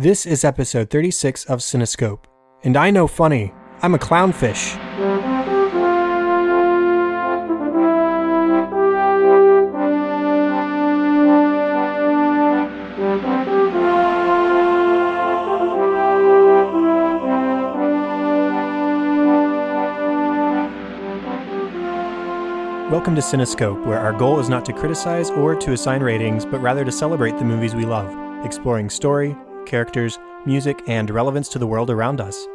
This is episode 36 of Cinescope. And I know funny, I'm a clownfish. Welcome to Cinescope, where our goal is not to criticize or to assign ratings, but rather to celebrate the movies we love, exploring story, characters, music, and relevance to the world around us.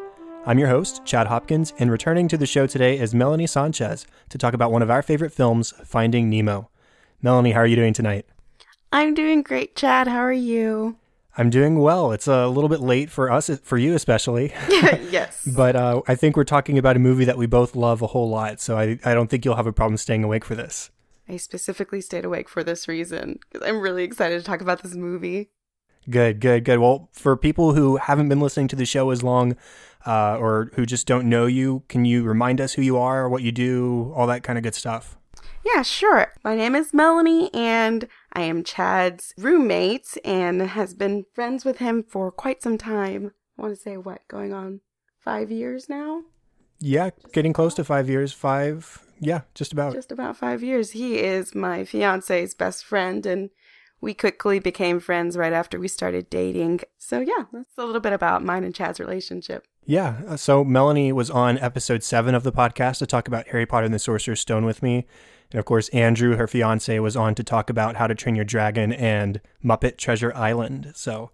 I'm your host, Chad Hopkins, and returning to the show today is Melanie Sanchez to talk about one of our favorite films, Finding Nemo. Melanie, how are you doing tonight? I'm doing great, Chad. How are you? I'm doing well. It's a little bit late for us, for you especially. yes. but uh, I think we're talking about a movie that we both love a whole lot, so I, I don't think you'll have a problem staying awake for this. I specifically stayed awake for this reason because I'm really excited to talk about this movie. Good, good, good. Well, for people who haven't been listening to the show as long uh, or who just don't know you, can you remind us who you are, what you do, all that kind of good stuff? Yeah, sure. My name is Melanie, and I am Chad's roommate and has been friends with him for quite some time. I want to say what, going on five years now? Yeah, getting close to five years. Five, yeah, just about. Just about five years. He is my fiance's best friend, and we quickly became friends right after we started dating. So, yeah, that's a little bit about mine and Chad's relationship. Yeah. uh, So Melanie was on episode seven of the podcast to talk about Harry Potter and the Sorcerer's Stone with me. And of course, Andrew, her fiance, was on to talk about How to Train Your Dragon and Muppet Treasure Island. So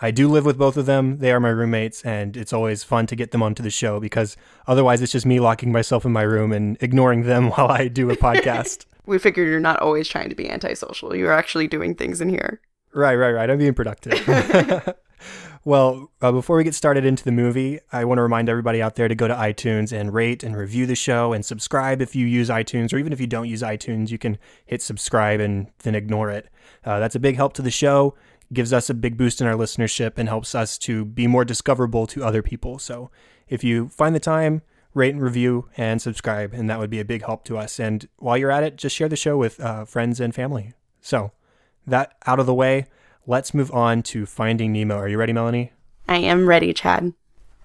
I do live with both of them. They are my roommates, and it's always fun to get them onto the show because otherwise it's just me locking myself in my room and ignoring them while I do a podcast. We figured you're not always trying to be antisocial. You're actually doing things in here. Right, right, right. I'm being productive. well, uh, before we get started into the movie, I want to remind everybody out there to go to iTunes and rate and review the show and subscribe if you use iTunes, or even if you don't use iTunes, you can hit subscribe and then ignore it. Uh, that's a big help to the show, gives us a big boost in our listenership, and helps us to be more discoverable to other people. So if you find the time, rate and review and subscribe, and that would be a big help to us. And while you're at it, just share the show with uh, friends and family. So, that out of the way, let's move on to Finding Nemo. Are you ready, Melanie? I am ready, Chad.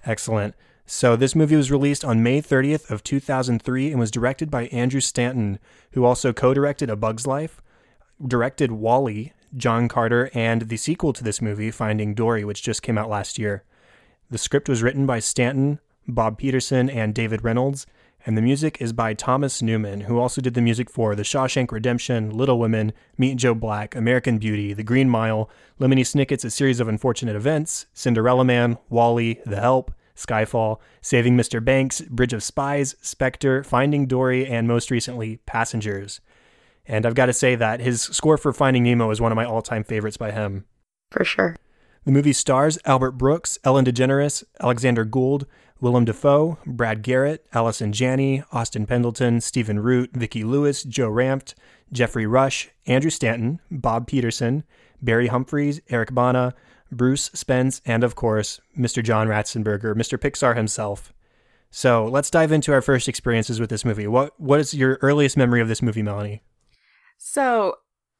Excellent. So this movie was released on May 30th of 2003 and was directed by Andrew Stanton, who also co-directed A Bug's Life, directed WALL-E, John Carter, and the sequel to this movie, Finding Dory, which just came out last year. The script was written by Stanton, Bob Peterson, and David Reynolds, and the music is by Thomas Newman, who also did the music for The Shawshank Redemption, Little Women, Meet Joe Black, American Beauty, The Green Mile, Lemony Snicket's A Series of Unfortunate Events, Cinderella Man, WALL-E, The Help, Skyfall, Saving Mr. Banks, Bridge of Spies, Spectre, Finding Dory, and most recently, Passengers. And I've got to say that his score for Finding Nemo is one of my all time favorites by him. For sure. The movie stars Albert Brooks, Ellen DeGeneres, Alexander Gould, Willem Dafoe, Brad Garrett, Allison Janney, Austin Pendleton, Stephen Root, Vicki Lewis, Joe Ranft, Geoffrey Rush, Andrew Stanton, Bob Peterson, Barry Humphries, Eric Bana, Bruce Spence, and of course, Mr. John Ratzenberger, Mr. Pixar himself. So let's dive into our first experiences with this movie. What what is your earliest memory of this movie, Melanie? So,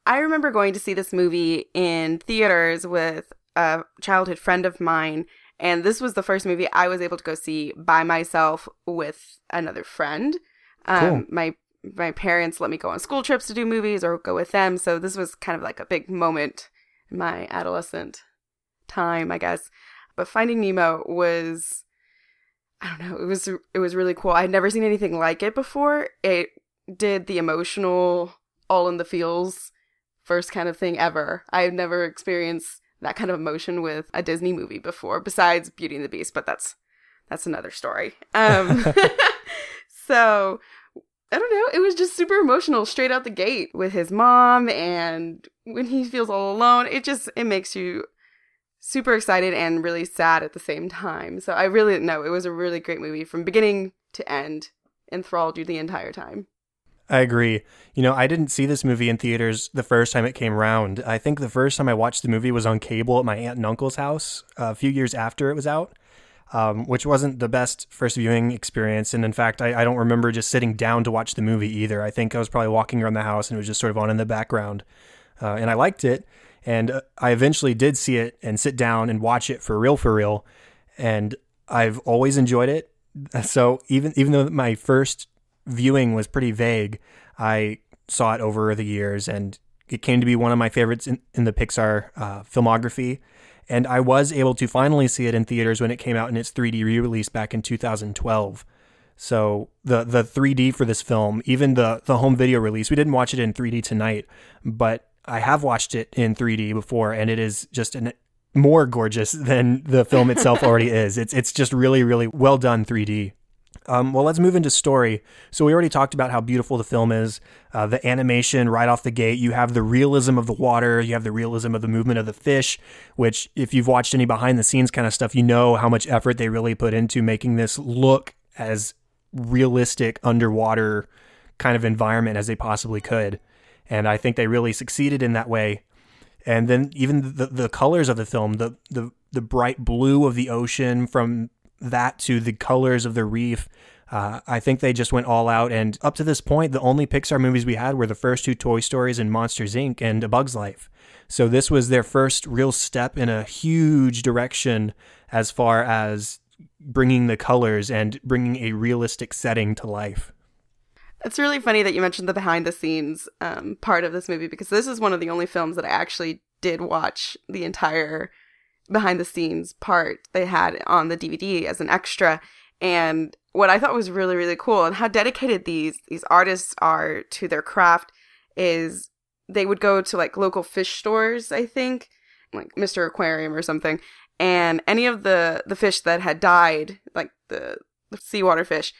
I remember going to see this movie in theaters with a childhood friend of mine, and this was the first movie I was able to go see by myself with another friend. Um, Cool. My my parents let me go on school trips to do movies or go with them, so this was kind of like a big moment in my adolescent time, I guess. But Finding Nemo was I don't know, it was it was really cool. I had never seen anything like it before. It did the emotional all in the feels first kind of thing ever. I've never experienced that kind of emotion with a Disney movie before, besides Beauty and the Beast, but that's that's another story. Um, so I don't know. It was just super emotional straight out the gate with his mom, and when he feels all alone, it just it makes you super excited and really sad at the same time. So I really know it was a really great movie from beginning to end, enthralled you the entire time. I agree. You know, I didn't see this movie in theaters the first time it came around. I think the first time I watched the movie was on cable at my aunt and uncle's house uh, a few years after it was out, um, which wasn't the best first viewing experience. And in fact, I, I don't remember just sitting down to watch the movie either. I think I was probably walking around the house and it was just sort of on in the background. Uh, and I liked it. And uh, I eventually did see it and sit down and watch it for real, for real. And I've always enjoyed it. So even even though my first viewing was pretty vague, I saw it over the years, and it came to be one of my favorites in, in the Pixar uh, filmography. And I was able to finally see it in theaters when it came out in its 3D re-release back in 2012. So the the 3D for this film, even the the home video release, we didn't watch it in 3D tonight, but I have watched it in 3D before, and it is just an more gorgeous than the film itself already is. It's it's just really really well done 3D. Um, well, let's move into story. So we already talked about how beautiful the film is. Uh, the animation right off the gate. You have the realism of the water. You have the realism of the movement of the fish. Which, if you've watched any behind the scenes kind of stuff, you know how much effort they really put into making this look as realistic underwater kind of environment as they possibly could. And I think they really succeeded in that way. And then even the the colors of the film, the the the bright blue of the ocean from that to the colors of the reef. Uh, I think they just went all out. And up to this point, the only Pixar movies we had were the first two Toy Stories and Monsters Inc. and A Bug's Life. So this was their first real step in a huge direction as far as bringing the colors and bringing a realistic setting to life. It's really funny that you mentioned the behind the scenes um, part of this movie because this is one of the only films that I actually did watch the entire behind the scenes part they had on the DVD as an extra. And what I thought was really, really cool and how dedicated these these artists are to their craft is they would go to like local fish stores, I think, like Mr. Aquarium or something, and any of the the fish that had died, like the, the seawater fish,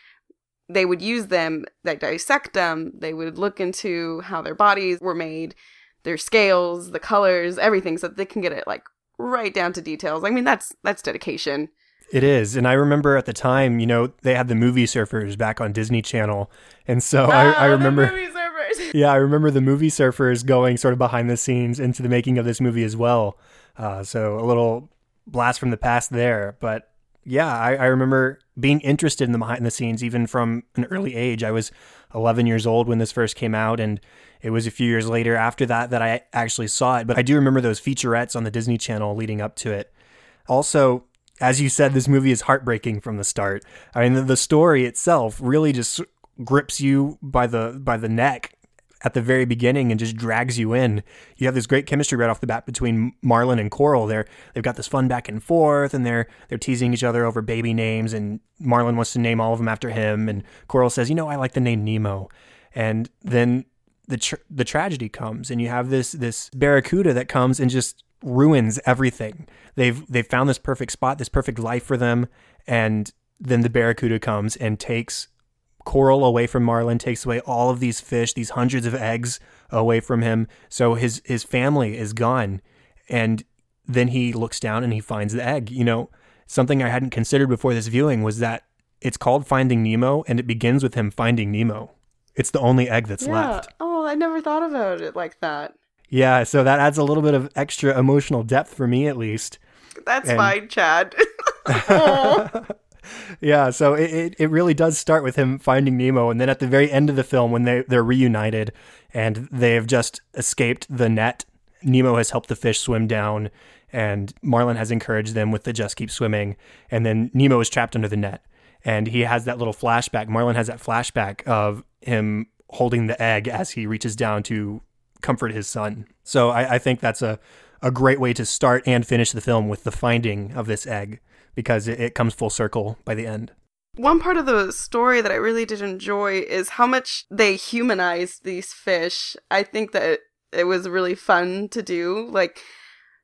they would use them, they dissect them, they would look into how their bodies were made, their scales, the colors, everything, so that they can get it like right down to details. I mean, that's that's dedication. It is. And I remember at the time, you know, they had the movie surfers back on Disney Channel. And so oh, I, I remember. yeah, I remember the movie surfers going sort of behind the scenes into the making of this movie as well. Uh, so a little blast from the past there. But yeah, I, I remember being interested in the behind the scenes even from an early age. I was 11 years old when this first came out. And it was a few years later after that that I actually saw it, but I do remember those featurettes on the Disney Channel leading up to it. Also, as you said, this movie is heartbreaking from the start. I mean, the story itself really just grips you by the by the neck at the very beginning and just drags you in. You have this great chemistry right off the bat between Marlin and Coral. They're they've got this fun back and forth, and they're they're teasing each other over baby names. And Marlin wants to name all of them after him, and Coral says, "You know, I like the name Nemo." And then the tr- the tragedy comes and you have this this barracuda that comes and just ruins everything. They've they've found this perfect spot, this perfect life for them, and then the barracuda comes and takes coral away from Marlin, takes away all of these fish, these hundreds of eggs away from him. So his his family is gone, and then he looks down and he finds the egg. You know, something I hadn't considered before this viewing was that it's called Finding Nemo, and it begins with him finding Nemo. It's the only egg that's yeah. left. Oh, I never thought about it like that. Yeah, so that adds a little bit of extra emotional depth for me, at least. That's and... fine, Chad. yeah, so it, it, it, really does start with him finding Nemo, and then at the very end of the film, when they, they're reunited and they have just escaped the net, Nemo has helped the fish swim down, and Marlin has encouraged them with the just keep swimming, and then Nemo is trapped under the net. And he has that little flashback. Marlin has that flashback of him holding the egg as he reaches down to comfort his son. So I, I think that's a, a great way to start and finish the film with the finding of this egg because it, it comes full circle by the end. One part of the story that I really did enjoy is how much they humanized these fish. I think that it was really fun to do. Like,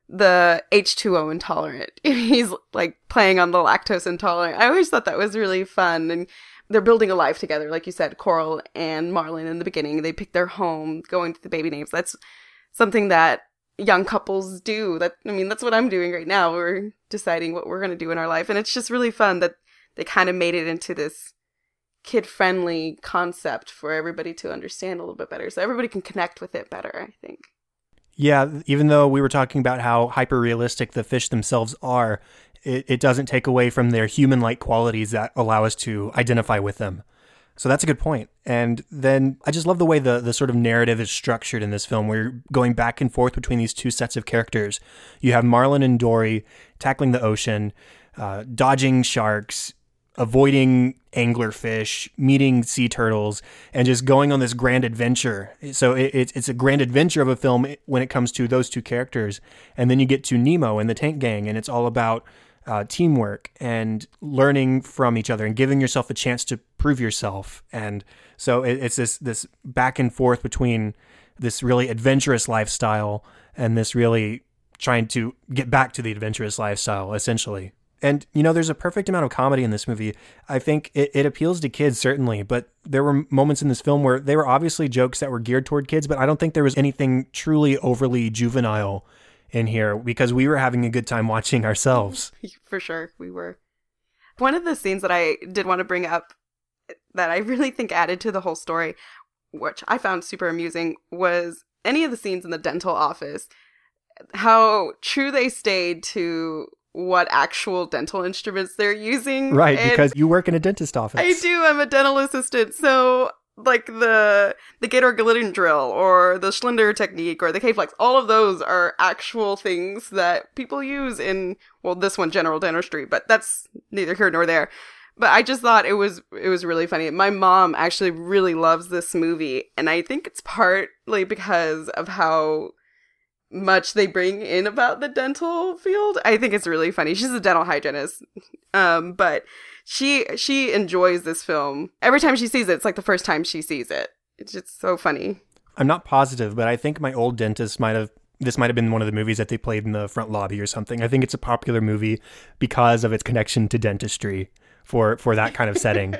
the H2O intolerant. He's like playing on the lactose intolerant. I always thought that was really fun. And they're building a life together. Like you said, Coral and Marlin in the beginning, they pick their home, going to the baby names. That's something that young couples do. That I mean, that's what I'm doing right now. We're deciding what we're going to do in our life, and it's just really fun that they kind of made it into this kid-friendly concept for everybody to understand a little bit better, so everybody can connect with it better. I think. Yeah, even though we were talking about how hyper realistic the fish themselves are, it, it doesn't take away from their human like qualities that allow us to identify with them. So that's a good point. And then I just love the way the, the sort of narrative is structured in this film, where you're going back and forth between these two sets of characters. You have Marlin and Dory tackling the ocean, uh, dodging sharks, avoiding anglerfish, meeting sea turtles, and just going on this grand adventure. So it, it's a grand adventure of a film when it comes to those two characters. And then you get to Nemo and the Tank Gang, and it's all about uh, teamwork and learning from each other and giving yourself a chance to prove yourself. And so it, it's this this back and forth between this really adventurous lifestyle and this really trying to get back to the adventurous lifestyle, essentially. And, you know, there's a perfect amount of comedy in this movie. I think it, it, appeals to kids, certainly, but there were moments in this film where they were obviously jokes that were geared toward kids, but I don't think there was anything truly overly juvenile in here because we were having a good time watching ourselves. For sure, we were. One of the scenes that I did want to bring up that I really think added to the whole story, which I found super amusing, was any of the scenes in the dental office. How true they stayed to what actual dental instruments they're using. Right, and because you work in a dentist office. I do. I'm a dental assistant. So like the the Gates Glidden drill or the Schilder technique or the K-Flex, all of those are actual things that people use in well, this one general dentistry, but that's neither here nor there. But I just thought it was it was really funny. My mom actually really loves this movie, and I think it's partly because of how much they bring in about the dental field. I think it's really funny. She's a dental hygienist. Um, but she she enjoys this film. Every time she sees it, it's like the first time she sees it. It's just so funny. I'm not positive, but I think my old dentist might have this might have been one of the movies that they played in the front lobby or something. I think it's a popular movie because of its connection to dentistry for for that kind of setting.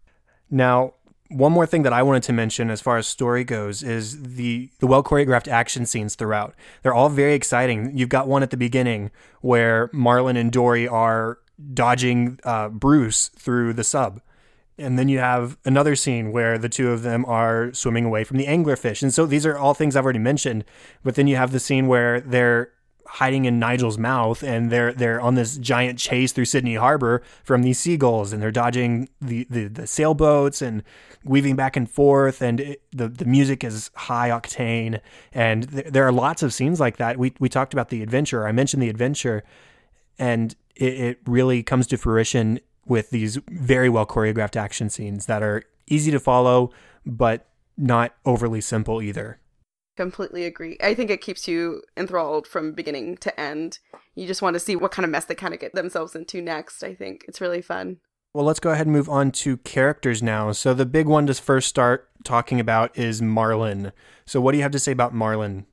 now, one more thing that I wanted to mention as far as story goes is the the well choreographed action scenes throughout. They're all very exciting. You've got one at the beginning where Marlin and Dory are dodging uh, Bruce through the sub. And then you have another scene where the two of them are swimming away from the anglerfish. And so these are all things I've already mentioned. But then you have the scene where they're hiding in Nigel's mouth and they're they're on this giant chase through Sydney Harbor from these seagulls and they're dodging the, the, the sailboats and weaving back and forth and it, the the music is high octane and th- there are lots of scenes like that. We we talked about the adventure. I mentioned the adventure and it, it really comes to fruition with these very well choreographed action scenes that are easy to follow, but not overly simple either. Completely agree. I think it keeps you enthralled from beginning to end. You just want to see what kind of mess they kind of get themselves into next. I think it's really fun. Well, let's go ahead and move on to characters now. So, the big one to first start talking about is Marlin. So, what do you have to say about Marlin?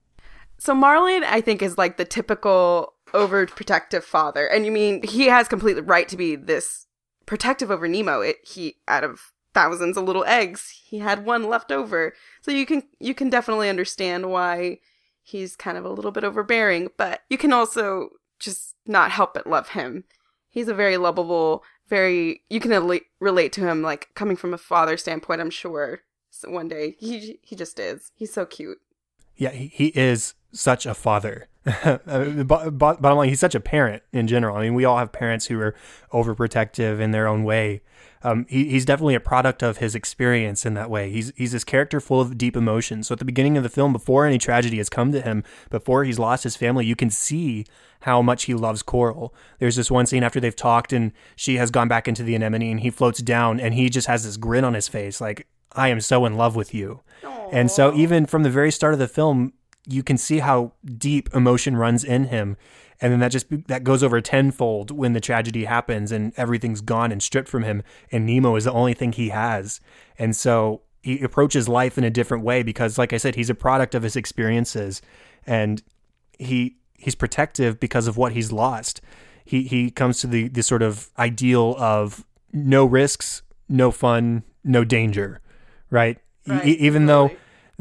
So, Marlin, I think, is like the typical overprotective father. And you mean he has complete right to be this protective over Nemo. It he out of thousands of little eggs, he had one left over. So you can you can definitely understand why he's kind of a little bit overbearing, but you can also just not help but love him. He's a very lovable, very you can al- relate to him like coming from a father standpoint, I'm sure. So one day he he just is. He's so cute. Yeah, he, he is such a father. bottom line, he's such a parent in general. I mean, we all have parents who are overprotective in their own way. Um, he, he's definitely a product of his experience in that way. He's he's this character full of deep emotion. So at the beginning of the film, before any tragedy has come to him, before he's lost his family, you can see how much he loves Coral. There's this one scene after they've talked and she has gone back into the anemone and he floats down and he just has this grin on his face, like I am so in love with you. Aww. And so even from the very start of the film, you can see how deep emotion runs in him. And then that just that goes over tenfold when the tragedy happens and everything's gone and stripped from him. And Nemo is the only thing he has. And so he approaches life in a different way because like I said he's a product of his experiences. And he he's protective because of what he's lost. He he comes to the the sort of ideal of no risks no fun no danger right, right e- even though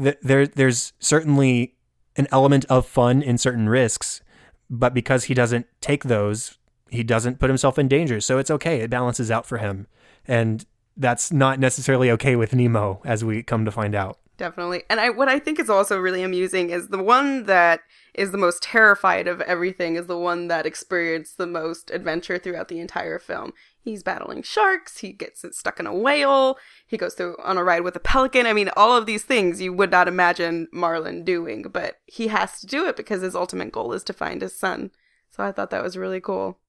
th- there there's certainly an element of fun in certain risks, but because he doesn't take those, he doesn't put himself in danger. So it's okay. It balances out for him. And that's not necessarily okay with Nemo, as we come to find out. Definitely. And I what I think is also really amusing is the one that is the most terrified of everything is the one that experienced the most adventure throughout the entire film. He's battling sharks, he gets stuck in a whale, he goes through on a ride with a pelican. I mean, all of these things you would not imagine Marlin doing, but he has to do it because his ultimate goal is to find his son. So I thought that was really cool.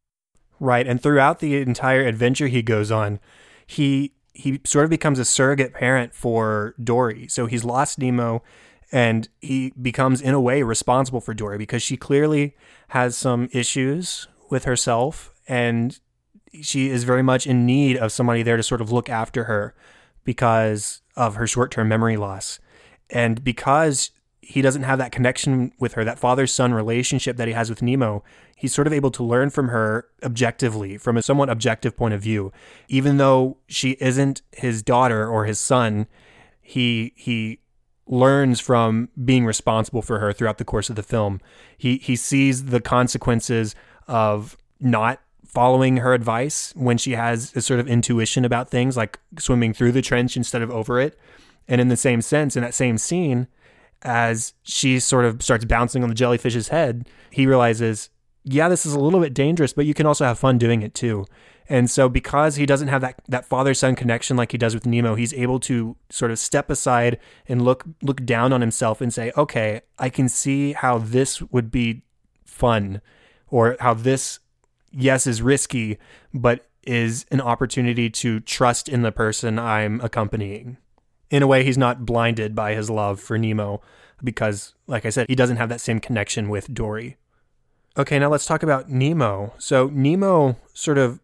Right, and throughout the entire adventure he goes on, he he sort of becomes a surrogate parent for Dory. So he's lost Nemo and he becomes in a way responsible for Dory because she clearly has some issues with herself and she is very much in need of somebody there to sort of look after her because of her short-term memory loss. And because he doesn't have that connection with her, that father son relationship that he has with Nemo, he's sort of able to learn from her objectively, from a somewhat objective point of view. Even though she isn't his daughter or his son, he he learns from being responsible for her throughout the course of the film. He he sees the consequences of not following her advice when she has a sort of intuition about things like swimming through the trench instead of over it. And in the same sense, in that same scene, as she sort of starts bouncing on the jellyfish's head, he realizes, yeah, this is a little bit dangerous, but you can also have fun doing it too. And so because he doesn't have that, that father son connection like he does with Nemo, he's able to sort of step aside and look look down on himself and say, okay, I can see how this would be fun or how this yes is risky, but is an opportunity to trust in the person I'm accompanying in a way, he's not blinded by his love for Nemo because, like I said, he doesn't have that same connection with Dory. Okay, now let's talk about Nemo. So, Nemo sort of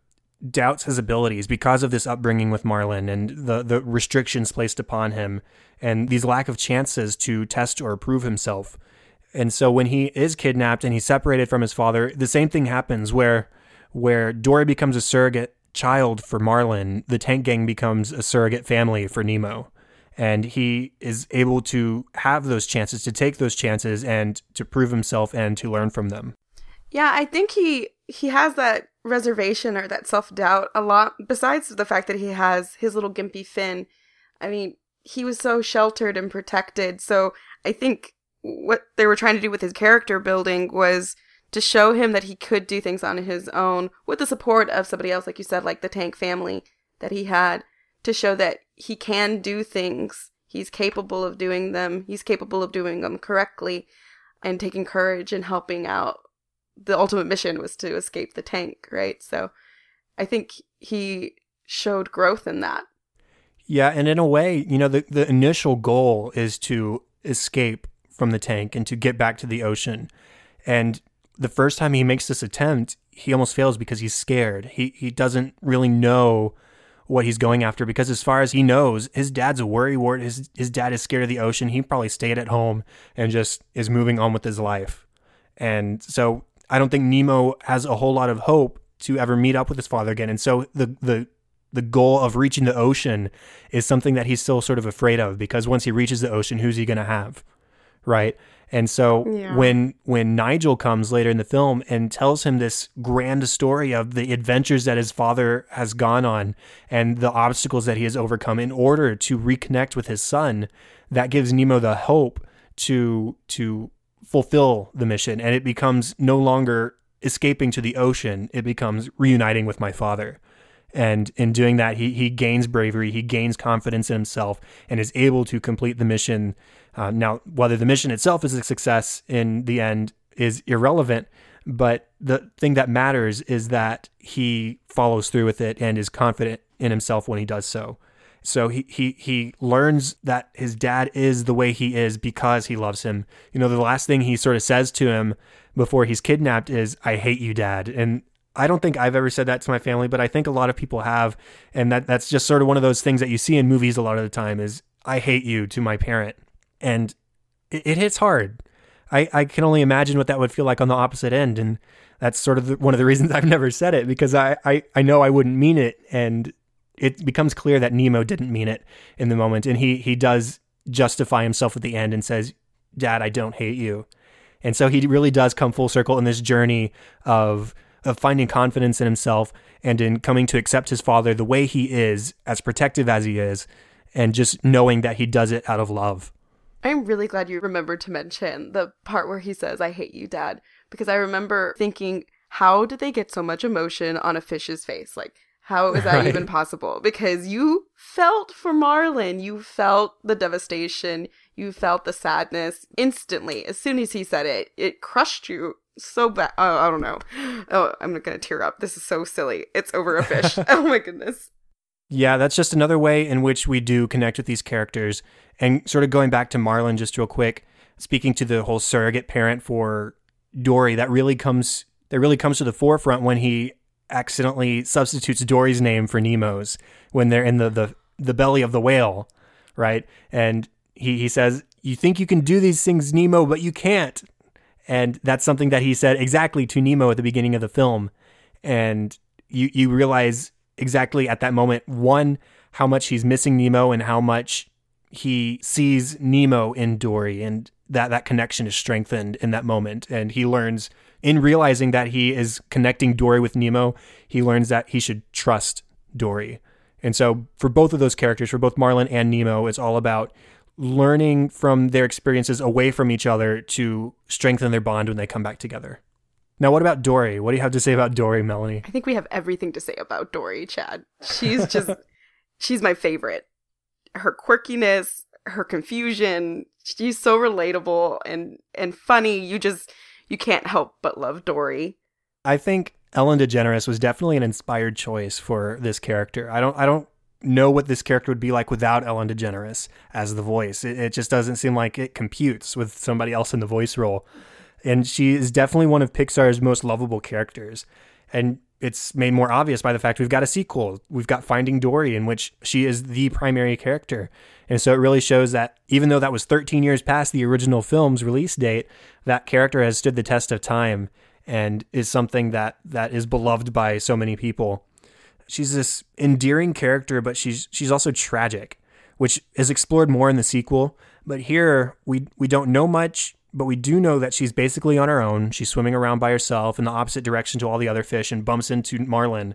doubts his abilities because of this upbringing with Marlin and the, the restrictions placed upon him and these lack of chances to test or prove himself. And so when he is kidnapped and he's separated from his father, the same thing happens where where Dory becomes a surrogate child for Marlin, the tank gang becomes a surrogate family for Nemo and he is able to have those chances to take those chances and to prove himself and to learn from them. Yeah i think he he has that reservation or that self-doubt a lot besides the fact that he has his little gimpy fin. I mean he was so sheltered and protected. So i think what they were trying to do with his character building was to show him that he could do things on his own with the support of somebody else like you said like the tank family that he had to show that he can do things. He's capable of doing them. He's capable of doing them correctly and taking courage and helping out. The ultimate mission was to escape the tank, right? So I think he showed growth in that. Yeah, and in a way, you know, the, the initial goal is to escape from the tank and to get back to the ocean. And the first time he makes this attempt, he almost fails because he's scared. He he doesn't really know what he's going after because as far as he knows, his dad's a worry wart. His his dad is scared of the ocean. He probably stayed at home and just is moving on with his life. And so I don't think Nemo has a whole lot of hope to ever meet up with his father again. And so the the the goal of reaching the ocean is something that he's still sort of afraid of because once he reaches the ocean, who's he going to have? Right? And so yeah. when when Nigel comes later in the film and tells him this grand story of the adventures that his father has gone on and the obstacles that he has overcome in order to reconnect with his son, that gives Nemo the hope to to fulfill the mission and it becomes no longer escaping to the ocean, it becomes reuniting with my father. And in doing that, he, he gains bravery, he gains confidence in himself, and is able to complete the mission uh, now, whether the mission itself is a success in the end is irrelevant, but the thing that matters is that he follows through with it and is confident in himself when he does so. So he he he learns that his dad is the way he is because he loves him. You know, the last thing he sort of says to him before he's kidnapped is "I hate you, dad." And I don't think I've ever said that to my family, but I think a lot of people have, and that that's just sort of one of those things that you see in movies a lot of the time is "I hate you" to my parent and it, it hits hard. I, I can only imagine what that would feel like on the opposite end. And that's sort of the, one of the reasons I've never said it because I, I, I know I wouldn't mean it. And it becomes clear that Nemo didn't mean it in the moment. And he, he does justify himself at the end and says, Dad, I don't hate you. And so he really does come full circle in this journey of, of finding confidence in himself and in coming to accept his father the way he is, as protective as he is, and just knowing that he does it out of love. I'm really glad you remembered to mention the part where he says, I hate you, Dad, because I remember thinking, how did they get so much emotion on a fish's face? Like, how is that right. even possible? Because you felt for Marlin. You felt the devastation. You felt the sadness instantly. As soon as he said it, it crushed you so bad. Oh, I don't know. Oh, I'm not going to tear up. This is so silly. It's over a fish. oh my goodness. Yeah, that's just another way in which we do connect with these characters. And sort of going back to Marlin just real quick, speaking to the whole surrogate parent for Dory, that really comes that really comes to the forefront when he accidentally substitutes Dory's name for Nemo's when they're in the, the, the belly of the whale, right? And he, he says, You think you can do these things, Nemo, but you can't. And that's something that he said exactly to Nemo at the beginning of the film. And you, you realize exactly at that moment, one, how much he's missing Nemo and how much he sees Nemo in Dory and that that connection is strengthened in that moment and he learns in realizing that he is connecting Dory with Nemo, he learns that he should trust Dory. And so for both of those characters, for both Marlin and Nemo, it's all about learning from their experiences away from each other to strengthen their bond when they come back together. Now, what about Dory? What do you have to say about Dory, Melanie? I think we have everything to say about Dory, Chad. She's just, she's my favorite. Her quirkiness, her confusion, she's so relatable and and funny. You just you can't help but love Dory. I think Ellen DeGeneres was definitely an inspired choice for this character. I don't I don't know what this character would be like without Ellen DeGeneres as the voice. It, it just doesn't seem like it computes with somebody else in the voice role. And she is definitely one of Pixar's most lovable characters. And it's made more obvious by the fact we've got a sequel. We've got Finding Dory, in which she is the primary character. And so it really shows that even though that was 13 years past the original film's release date, that character has stood the test of time and is something that, that is beloved by so many people. She's this endearing character, but she's she's also tragic, which is explored more in the sequel. But here we we don't know much but we do know that she's basically on her own. She's swimming around by herself in the opposite direction to all the other fish and bumps into Marlin.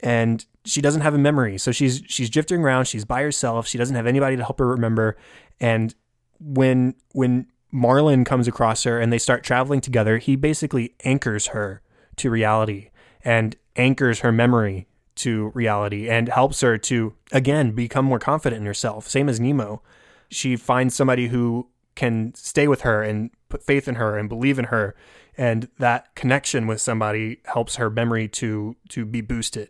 And she doesn't have a memory. So she's she's drifting around, she's by herself, she doesn't have anybody to help her remember. And when when Marlin comes across her and they start traveling together, he basically anchors her to reality and anchors her memory to reality and helps her to again become more confident in herself. Same as Nemo. She finds somebody who can stay with her and put faith in her and believe in her. And that connection with somebody helps her memory to to be boosted.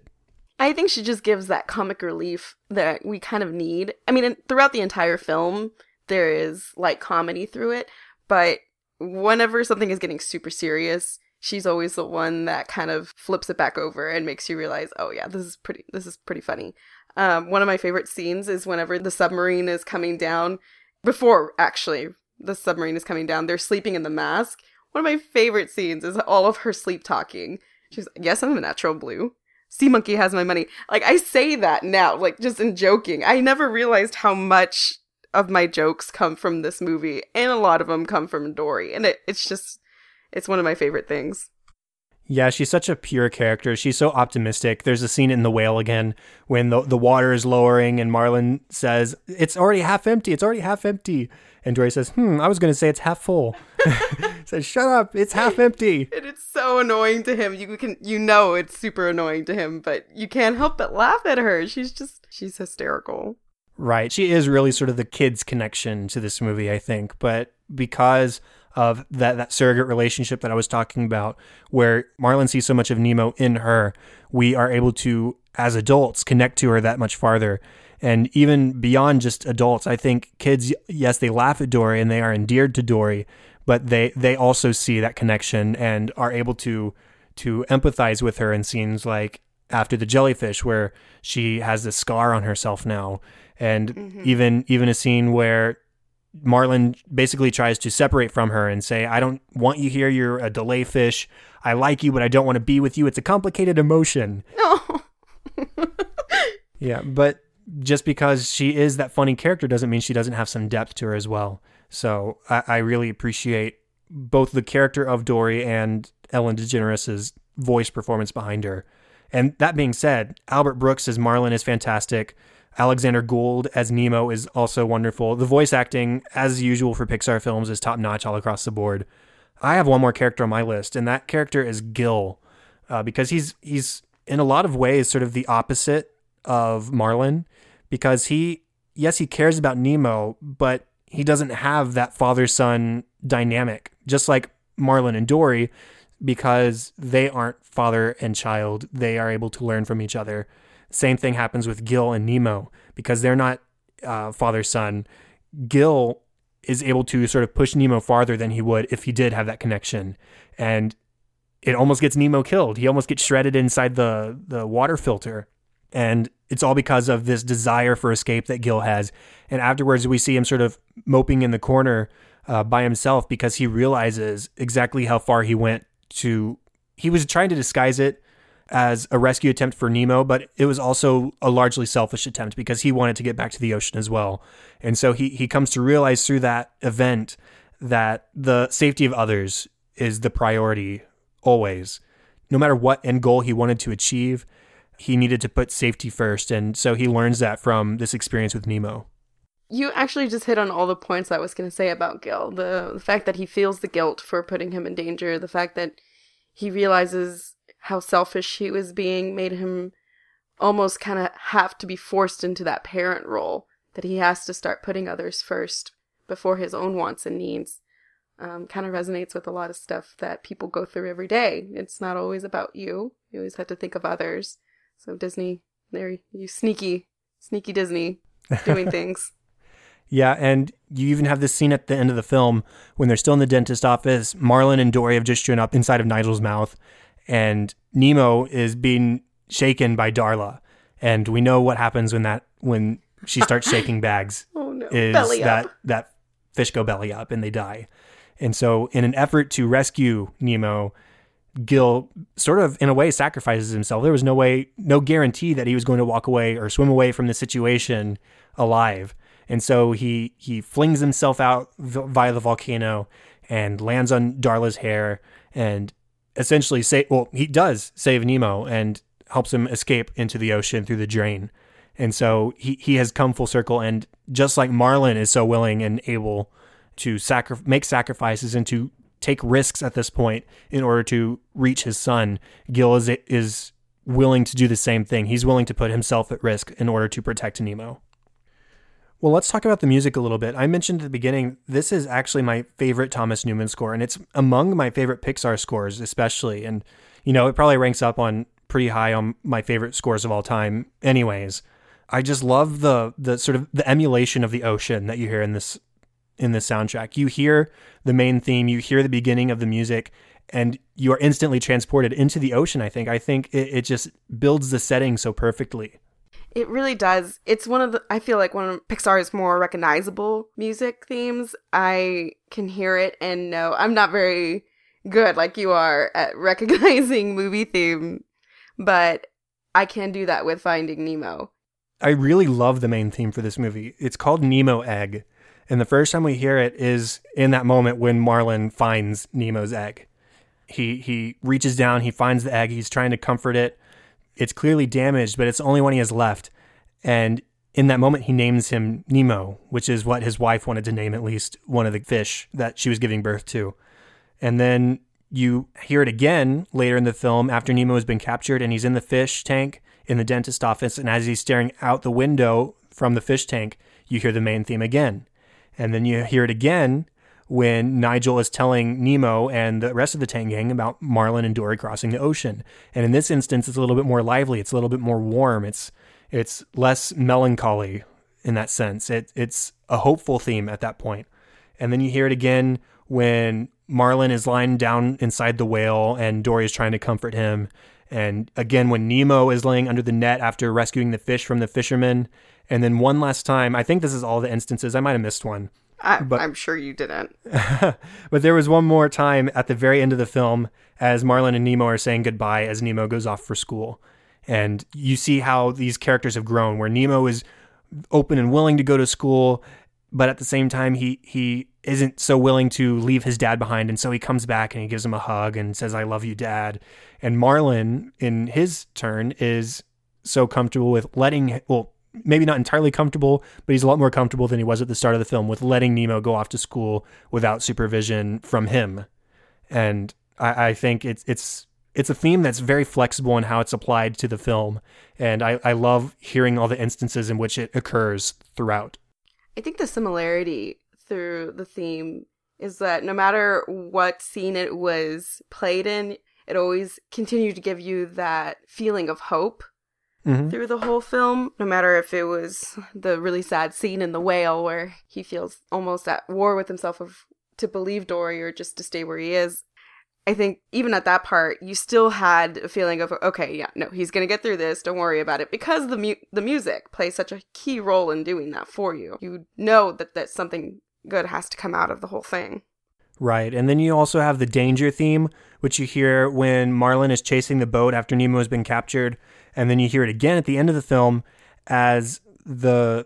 I think she just gives that comic relief that we kind of need. I mean throughout the entire film there is like comedy through it. But whenever something is getting super serious she's always the one that kind of flips it back over and makes you realize oh yeah this is pretty this is pretty funny. Um, one of my favorite scenes is whenever the submarine is coming down before actually the submarine is coming down, they're sleeping in the mask. One of my favorite scenes is all of her sleep talking. She's like, Yes, I'm a natural blue. Sea Monkey has my money. Like, I say that now, like, just in joking. I never realized how much of my jokes come from this movie, and a lot of them come from Dory. And it, it's just, it's one of my favorite things. Yeah, she's such a pure character. She's so optimistic. There's a scene in The Whale again when the, the water is lowering and Marlin says, It's already half empty. It's already half empty. And Dory says, Hmm, I was going to say it's half full. says, Shut up. It's half empty. And it's so annoying to him. You can, you know, it's super annoying to him, but you can't help but laugh at her. She's just, she's hysterical. Right. She is really sort of the kids' connection to this movie, I think. But because of that that surrogate relationship that I was talking about, where Marlin sees so much of Nemo in her, we are able to, as adults, connect to her that much farther. And even beyond just adults, I think kids, yes, they laugh at Dory and they are endeared to Dory, but they they also see that connection and are able to to empathize with her in scenes like after the jellyfish where she has this scar on herself now and mm-hmm. even even a scene where Marlin basically tries to separate from her and say, I don't want you here. You're a delay fish. I like you, but I don't want to be with you. It's a complicated emotion. No. yeah, but just because she is that funny character doesn't mean she doesn't have some depth to her as well. So I, I really appreciate both the character of Dory and Ellen DeGeneres' voice performance behind her. And that being said, Albert Brooks as Marlin is fantastic. Alexander Gould as Nemo is also wonderful. The voice acting, as usual for Pixar films, is top notch all across the board. I have one more character on my list, and that character is Gil, uh, because he's he's in a lot of ways sort of the opposite of Marlin, because he yes he cares about Nemo, but he doesn't have that father son dynamic, just like Marlin and Dory, because they aren't father and child. They are able to learn from each other. Same thing happens with Gil and Nemo because they're not uh, father son. Gil is able to sort of push Nemo farther than he would if he did have that connection. And it almost gets Nemo killed. He almost gets shredded inside the, the water filter. And it's all because of this desire for escape that Gil has. And afterwards, we see him sort of moping in the corner uh, by himself because he realizes exactly how far he went to. He was trying to disguise it as a rescue attempt for Nemo, but it was also a largely selfish attempt because he wanted to get back to the ocean as well. And so he, he comes to realize through that event that the safety of others is the priority always. No matter what end goal he wanted to achieve, he needed to put safety first. And so he learns that from this experience with Nemo. You actually just hit on all the points I was going to say about Gil. The, the fact that he feels the guilt for putting him in danger, the fact that he realizes how selfish he was being made him almost kind of have to be forced into that parent role that he has to start putting others first before his own wants and needs um, kind of resonates with a lot of stuff that people go through every day. It's not always about you. You always have to think of others. So disney there you sneaky sneaky disney doing things. Yeah, and you even have this scene at the end of the film when they're still in the dentist office. Marlin and Dory have just shown up inside of Nigel's mouth, and Nemo is being shaken by Darla, and we know what happens when that when she starts shaking bags. oh no! Is Belly that up. that fish go belly up and they die? And so, in an effort to rescue Nemo, Gil sort of, in a way, sacrifices himself. There was no way, no guarantee that he was going to walk away or swim away from the situation alive. And so he he flings himself out via the volcano and lands on Darla's hair and essentially say well he does save Nemo and helps him escape into the ocean through the drain. And so he he has come full circle and just like Marlin is so willing and able to sacri- make sacrifices and to take risks at this point in order to reach his son, Gil is is willing to do the same thing. He's willing to put himself at risk in order to protect Nemo. Well, let's talk about the music a little bit. I mentioned at the beginning, this is actually my favorite Thomas Newman score, and it's among my favorite Pixar scores, especially. And, you know, it probably ranks up on pretty high on my favorite scores of all time, anyways. I just love the the sort of the emulation of the ocean that you hear in this in this soundtrack. You hear the main theme, you hear the beginning of the music, and you are instantly transported into the ocean. I think. I think it, it just builds the setting so perfectly. It really does. It's one of the, I feel like one of Pixar's more recognizable music themes. I can hear it and know I'm not very good like you are at recognizing movie theme, but I can do that with Finding Nemo. I really love the main theme for this movie. It's called Nemo Egg. And the first time we hear it is in that moment when Marlin finds Nemo's egg. He he reaches down, he finds the egg, he's trying to comfort it it's clearly damaged, but it's the only one he has left. And in that moment, he names him Nemo, which is what his wife wanted to name at least one of the fish that she was giving birth to. And then you hear it again later in the film after Nemo has been captured and he's in the fish tank in the dentist office. And as he's staring out the window from the fish tank, you hear the main theme again. And then you hear it again when Nigel is telling Nemo and the rest of the Tank Gang about Marlin and Dory crossing the ocean. And in this instance, it's a little bit more lively. It's a little bit more warm. It's it's less melancholy in that sense. It it's a hopeful theme at that point. And then you hear it again when Marlin is lying down inside the whale and Dory is trying to comfort him. And again, when Nemo is laying under the net after rescuing the fish from the fishermen. And then one last time, I think this is all the instances. I might have missed one. I, but, I'm sure you didn't. but there was one more time at the very end of the film as Marlin and Nemo are saying goodbye as Nemo goes off for school. And you see how these characters have grown, where Nemo is open and willing to go to school, but at the same time, he, he isn't so willing to leave his dad behind. And so he comes back and he gives him a hug and says, I love you, dad. And Marlin, in his turn, is so comfortable with letting, well, maybe not entirely comfortable, but he's a lot more comfortable than he was at the start of the film with letting Nemo go off to school without supervision from him. And I, I think it's it's it's a theme that's very flexible in how it's applied to the film. And I, I love hearing all the instances in which it occurs throughout. I think the similarity through the theme is that no matter what scene it was played in, it always continued to give you that feeling of hope mm-hmm. through the whole film, no matter if it was the really sad scene in The Whale where he feels almost at war with himself of to believe Dory or just to stay where he is. I think even at that part, you still had a feeling of okay, yeah, no, he's gonna get through this. Don't worry about it because the mu- the music plays such a key role in doing that for you. You know that that something good has to come out of the whole thing. Right, and then you also have the danger theme, which you hear when Marlin is chasing the boat after Nemo has been captured, and then you hear it again at the end of the film as the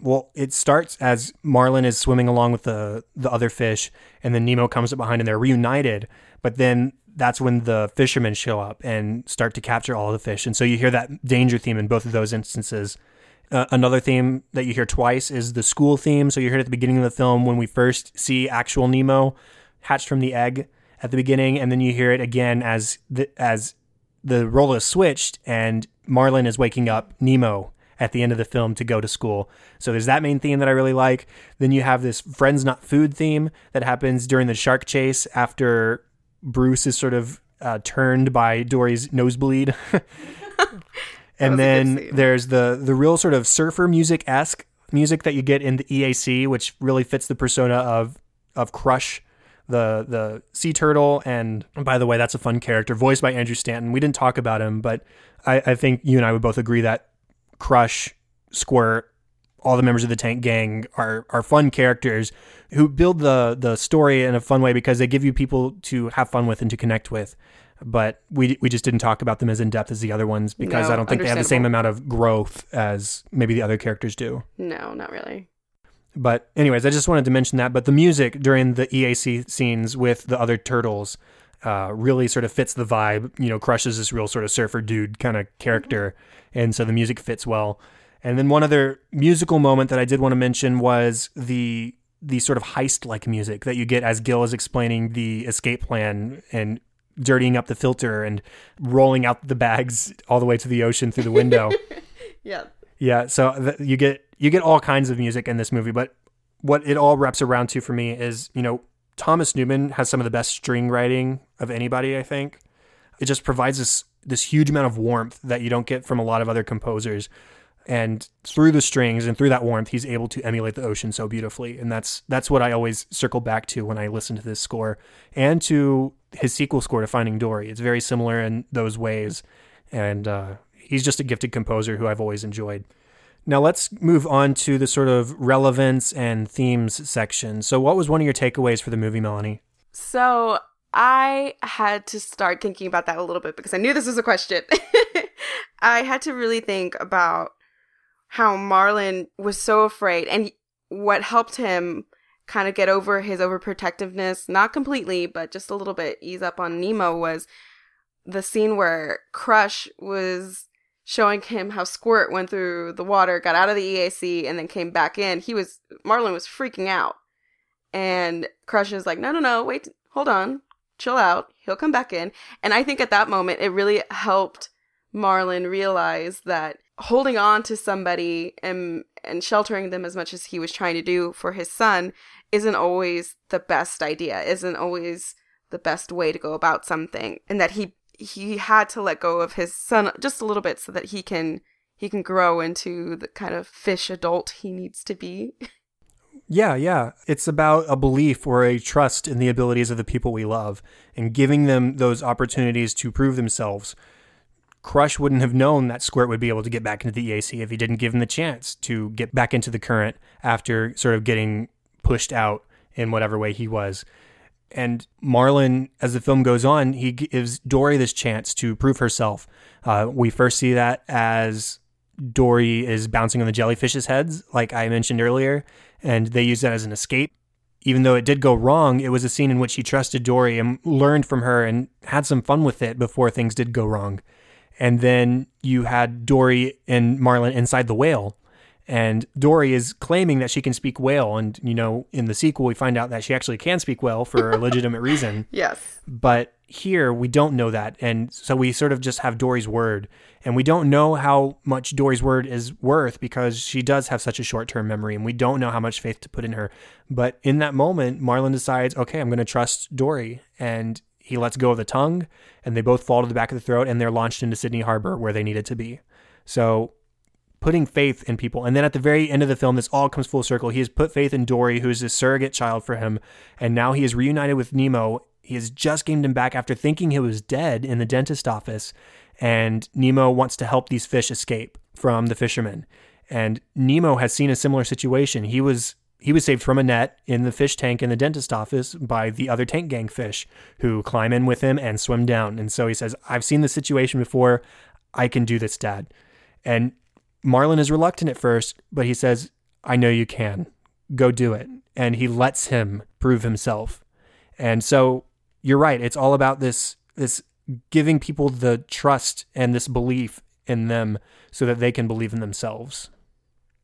well, it starts as Marlin is swimming along with the the other fish, and then Nemo comes up behind, and they're reunited. But then that's when the fishermen show up and start to capture all the fish, and so you hear that danger theme in both of those instances. Uh, another theme that you hear twice is the school theme. So you heard at the beginning of the film when we first see actual Nemo hatched from the egg at the beginning, and then you hear it again as the as the role is switched and Marlin is waking up Nemo at the end of the film to go to school. So there's that main theme that I really like. Then you have this friends not food theme that happens during the shark chase after Bruce is sort of uh, turned by Dory's nosebleed. and then there's the the real sort of surfer music esque music that you get in the EAC, which really fits the persona of of Crush, the the sea turtle. And by the way, that's a fun character, voiced by Andrew Stanton. We didn't talk about him, but I, I think you and I would both agree that Crush, Squirt, all the members of the Tank Gang are are fun characters who build the the story in a fun way because they give you people to have fun with and to connect with. But we we just didn't talk about them as in depth as the other ones because no, I don't think they have the same amount of growth as maybe the other characters do. No, not really. But anyways, I just wanted to mention that. But the music during the EAC scenes with the other turtles uh, really sort of fits the vibe. You know, Crush's this real sort of surfer dude kind of character, mm-hmm. and so the music fits well. And then one other musical moment that I did want to mention was the the sort of heist like music that you get as Gil is explaining the escape plan and dirtying up the filter and rolling out the bags all the way to the ocean through the window. yeah. Yeah, so th- you get you get all kinds of music in this movie, but what it all wraps around to for me is, you know, Thomas Newman has some of the best string writing of anybody, I think. It just provides this this huge amount of warmth that you don't get from a lot of other composers. And through the strings and through that warmth, he's able to emulate the ocean so beautifully. And that's that's what I always circle back to when I listen to this score and to his sequel score to Finding Dory. It's very similar in those ways. And uh, he's just a gifted composer who I've always enjoyed. Now let's move on to the sort of relevance and themes section. So, what was one of your takeaways for the movie, Melanie? So, I had to start thinking about that a little bit because I knew this was a question. I had to really think about how Marlin was so afraid and what helped him kind of get over his overprotectiveness, not completely, but just a little bit ease up on Nemo was the scene where Crush was showing him how Squirt went through the water, got out of the EAC, and then came back in. He was Marlin was freaking out, and Crush is like, "No, no, no, wait, hold on, chill out. He'll come back in." And I think at that moment, it really helped Marlin realize that holding on to somebody and and sheltering them as much as he was trying to do for his son isn't always the best idea. Isn't always the best way to go about something, and that he he had to let go of his son just a little bit so that he can he can grow into the kind of fish adult he needs to be. Yeah, yeah. It's about a belief or a trust in the abilities of the people we love and giving them those opportunities to prove themselves. Crush wouldn't have known that Squirt would be able to get back into the EAC if he didn't give him the chance to get back into the current after sort of getting pushed out in whatever way he was. And Marlin, as the film goes on, he gives Dory this chance to prove herself. Uh, we first see that as Dory is bouncing on the jellyfish's heads, like I mentioned earlier, and they use that as an escape. even though it did go wrong, it was a scene in which he trusted Dory and learned from her and had some fun with it before things did go wrong. And then you had Dory and Marlin inside the whale. And Dory is claiming that she can speak whale. And, you know, in the sequel, we find out that she actually can speak whale for a legitimate reason. Yes. But here, we don't know that. And so we sort of just have Dory's word. And we don't know how much Dory's word is worth because she does have such a short term memory. And we don't know how much faith to put in her. But in that moment, Marlin decides, okay, I'm going to trust Dory. And he lets go of the tongue. And they both fall to the back of the throat and they're launched into Sydney Harbor where they needed to be. So putting faith in people. And then at the very end of the film, this all comes full circle. He has put faith in Dory, who is a surrogate child for him. And now he is reunited with Nemo. He has just gained him back after thinking he was dead in the dentist office. And Nemo wants to help these fish escape from the fishermen. And Nemo has seen a similar situation. He was he was saved from a net in the fish tank in the dentist office by the other tank gang fish who climb in with him and swim down. And so he says, I've seen this situation before. I can do this, Dad. And Marlin is reluctant at first, but he says, I know you can. Go do it. And he lets him prove himself. And so you're right. It's all about this this giving people the trust and this belief in them so that they can believe in themselves.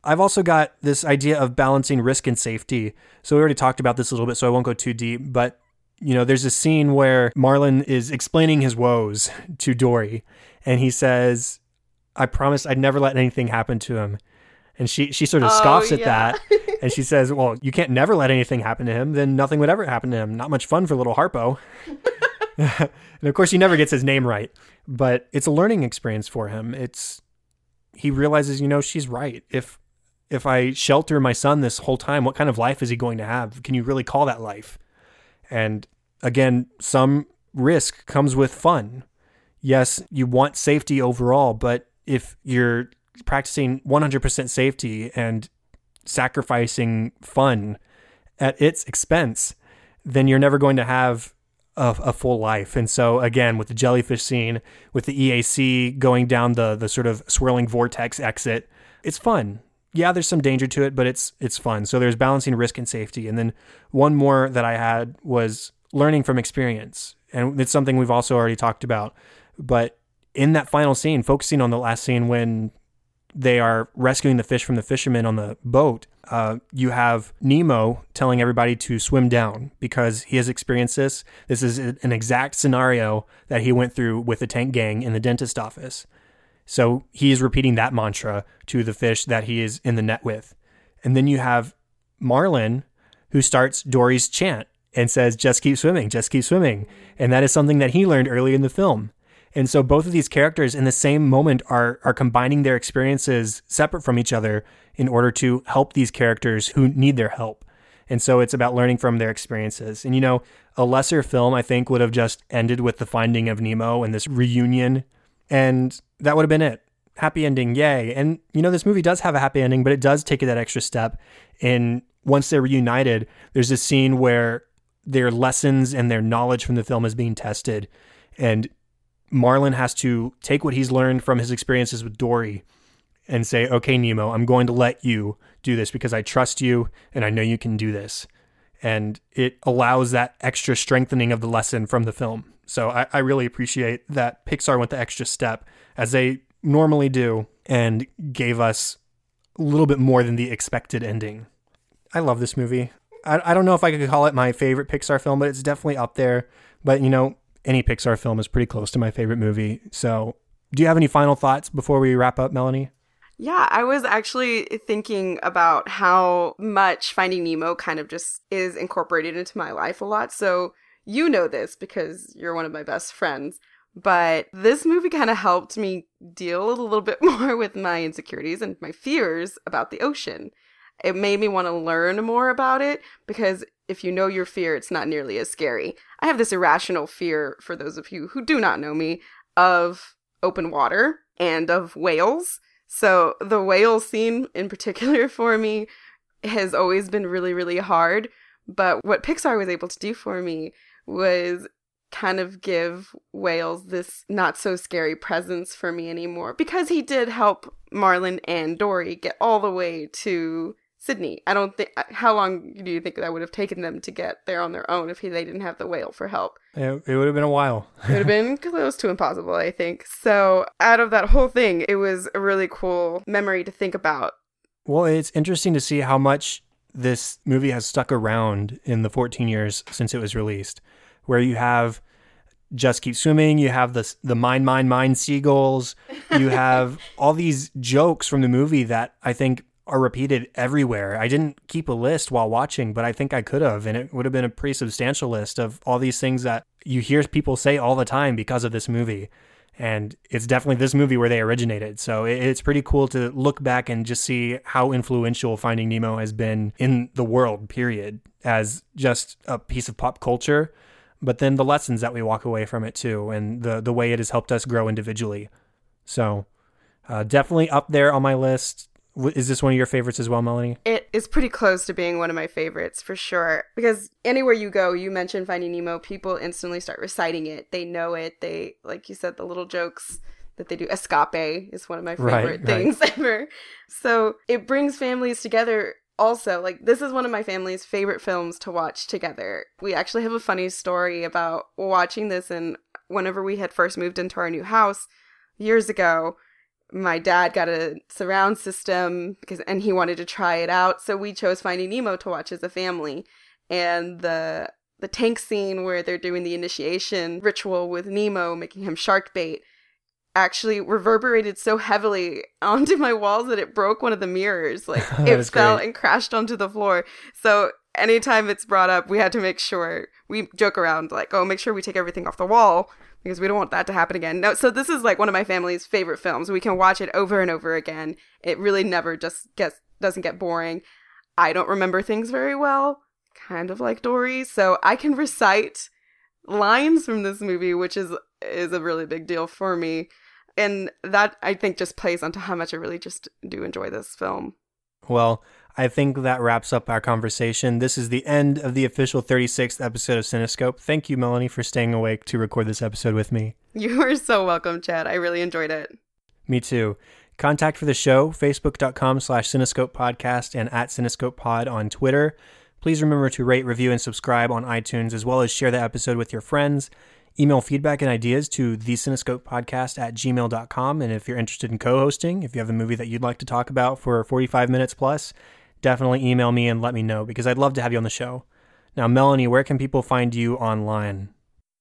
I've also got this idea of balancing risk and safety. So we already talked about this a little bit, so I won't go too deep, but you know, there's a scene where Marlin is explaining his woes to Dory, and he says, I promised I'd never let anything happen to him. And she, she sort of Oh, scoffs at yeah. that. And she says, Well, you can't never let anything happen to him. Then nothing would ever happen to him. Not much fun for little Harpo. and of course, he never gets his name right. But it's a learning experience for him. It's, he realizes, you know, she's right. If, if I shelter my son this whole time, what kind of life is he going to have? Can you really call that life? And again, some risk comes with fun. Yes, you want safety overall, but if you're practicing 100% safety and sacrificing fun at its expense, then you're never going to have a, a full life. And so, again, with the jellyfish scene, with the EAC going down the the sort of swirling vortex exit, it's fun. Yeah, there's some danger to it, but it's it's fun. So there's balancing risk and safety. And then one more that I had was learning from experience, and it's something we've also already talked about. But in that final scene, focusing on the last scene when they are rescuing the fish from the fishermen on the boat, uh, you have Nemo telling everybody to swim down because he has experienced this. This is an exact scenario that he went through with the tank gang in the dentist office. So he is repeating that mantra to the fish that he is in the net with. And then you have Marlin who starts Dory's chant and says, just keep swimming, just keep swimming. And that is something that he learned early in the film. And so both of these characters in the same moment are are combining their experiences separate from each other in order to help these characters who need their help. And so it's about learning from their experiences. And you know, a lesser film I think would have just ended with the finding of Nemo and this reunion and that would have been it. Happy ending, yay. And you know, this movie does have a happy ending, but it does take that extra step. In once they're reunited, there's a scene where their lessons and their knowledge from the film is being tested. And Marlin has to take what he's learned from his experiences with Dory and say, okay, Nemo, I'm going to let you do this because I trust you and I know you can do this. And it allows that extra strengthening of the lesson from the film. So I, I really appreciate that Pixar went the extra step as they normally do and gave us a little bit more than the expected ending. I love this movie. I, I don't know if I could call it my favorite Pixar film, but it's definitely up there. But you know, any Pixar film is pretty close to my favorite movie. So, do you have any final thoughts before we wrap up, Melanie? Yeah, I was actually thinking about how much Finding Nemo kind of just is incorporated into my life a lot. So you know this because you're one of my best friends. But this movie kind of helped me deal a little bit more with my insecurities and my fears about the ocean. It made me want to learn more about it because if you know your fear, it's not nearly as scary. I have this irrational fear, for those of you who do not know me, of open water and of whales. So the whale scene in particular for me has always been really, really hard. But what Pixar was able to do for me was kind of give whales this not so scary presence for me anymore because he did help Marlin and Dory get all the way to Sydney. I don't think. Uh, how long do you think that would have taken them to get there on their own if he, they didn't have the whale for help? It, it would have been a while. it would have been close to impossible, I think. So, out of that whole thing, it was a really cool memory to think about. Well, it's interesting to see how much this movie has stuck around in the 14 years since it was released, where you have just keep swimming. You have the the mine, mine, mine seagulls. You have all these jokes from the movie that I think are repeated everywhere. I didn't keep a list while watching, but I think I could have, and it would have been a pretty substantial list of all these things that you hear people say all the time because of this movie. And it's definitely this movie where they originated. So it's pretty cool to look back and just see how influential Finding Nemo has been in the world, period, as just a piece of pop culture but then the lessons that we walk away from it too, and the the way it has helped us grow individually. So, uh, definitely up there on my list. Is this one of your favorites as well, Melanie? It is pretty close to being one of my favorites for sure. Because anywhere you go, you mention Finding Nemo, people instantly start reciting it. They know it. They, like you said, the little jokes that they do. Escape is one of my favorite right, things right. ever. So it brings families together also like this is one of my family's favorite films to watch together we actually have a funny story about watching this and whenever we had first moved into our new house years ago my dad got a surround system because and he wanted to try it out so we chose finding nemo to watch as a family and the the tank scene where they're doing the initiation ritual with nemo making him shark bait actually reverberated so heavily onto my walls that it broke one of the mirrors. Like it fell great. and crashed onto the floor. So anytime it's brought up, we had to make sure we joke around like, oh, make sure we take everything off the wall because we don't want that to happen again. No, so this is like one of my family's favorite films. We can watch it over and over again. It really never just gets doesn't get boring. I don't remember things very well, kind of like Dory, so I can recite lines from this movie, which is is a really big deal for me. And that I think just plays onto how much I really just do enjoy this film. Well, I think that wraps up our conversation. This is the end of the official 36th episode of Cinescope. Thank you, Melanie, for staying awake to record this episode with me. You are so welcome, Chad. I really enjoyed it. Me too. Contact for the show, facebook.com slash cinescope podcast and at cinescope pod on Twitter. Please remember to rate, review, and subscribe on iTunes, as well as share the episode with your friends. Email feedback and ideas to thecinescopepodcast at gmail.com. And if you're interested in co hosting, if you have a movie that you'd like to talk about for 45 minutes plus, definitely email me and let me know because I'd love to have you on the show. Now, Melanie, where can people find you online?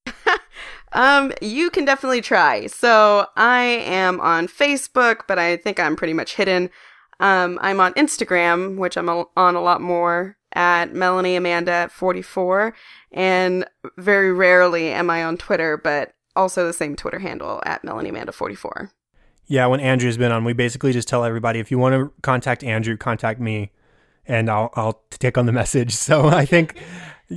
um, you can definitely try. So I am on Facebook, but I think I'm pretty much hidden. Um, I'm on Instagram, which I'm on a lot more at Melanie Amanda 44, and very rarely am I on Twitter, but also the same Twitter handle at Melanie Amanda 44. Yeah, when Andrew's been on, we basically just tell everybody if you want to contact Andrew, contact me, and I'll I'll take on the message. So I think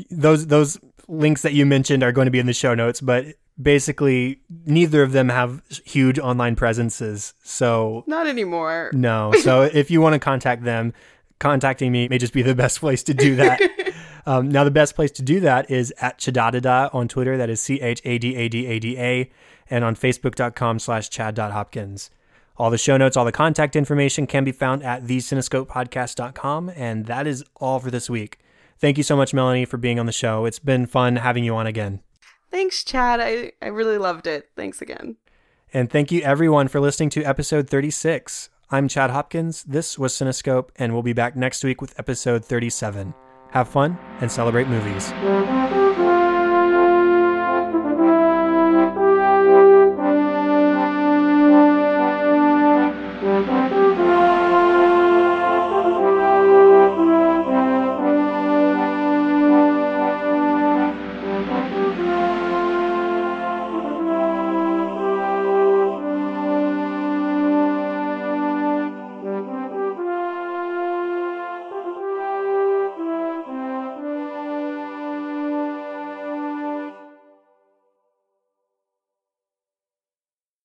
those those links that you mentioned are going to be in the show notes, but basically neither of them have huge online presences. So not anymore. No. So if you want to contact them, contacting me may just be the best place to do that. um, now, the best place to do that is at Chadadada on Twitter. That is C H A D A D A D A. And on Facebook.com slash Chad.Hopkins. All the show notes, all the contact information can be found at thecinescopepodcast.com. And that is all for this week. Thank you so much, Melanie, for being on the show. It's been fun having you on again. Thanks, Chad. I, I really loved it. Thanks again. And thank you, everyone, for listening to episode 36. I'm Chad Hopkins. This was Cinescope, and we'll be back next week with episode 37. Have fun and celebrate movies.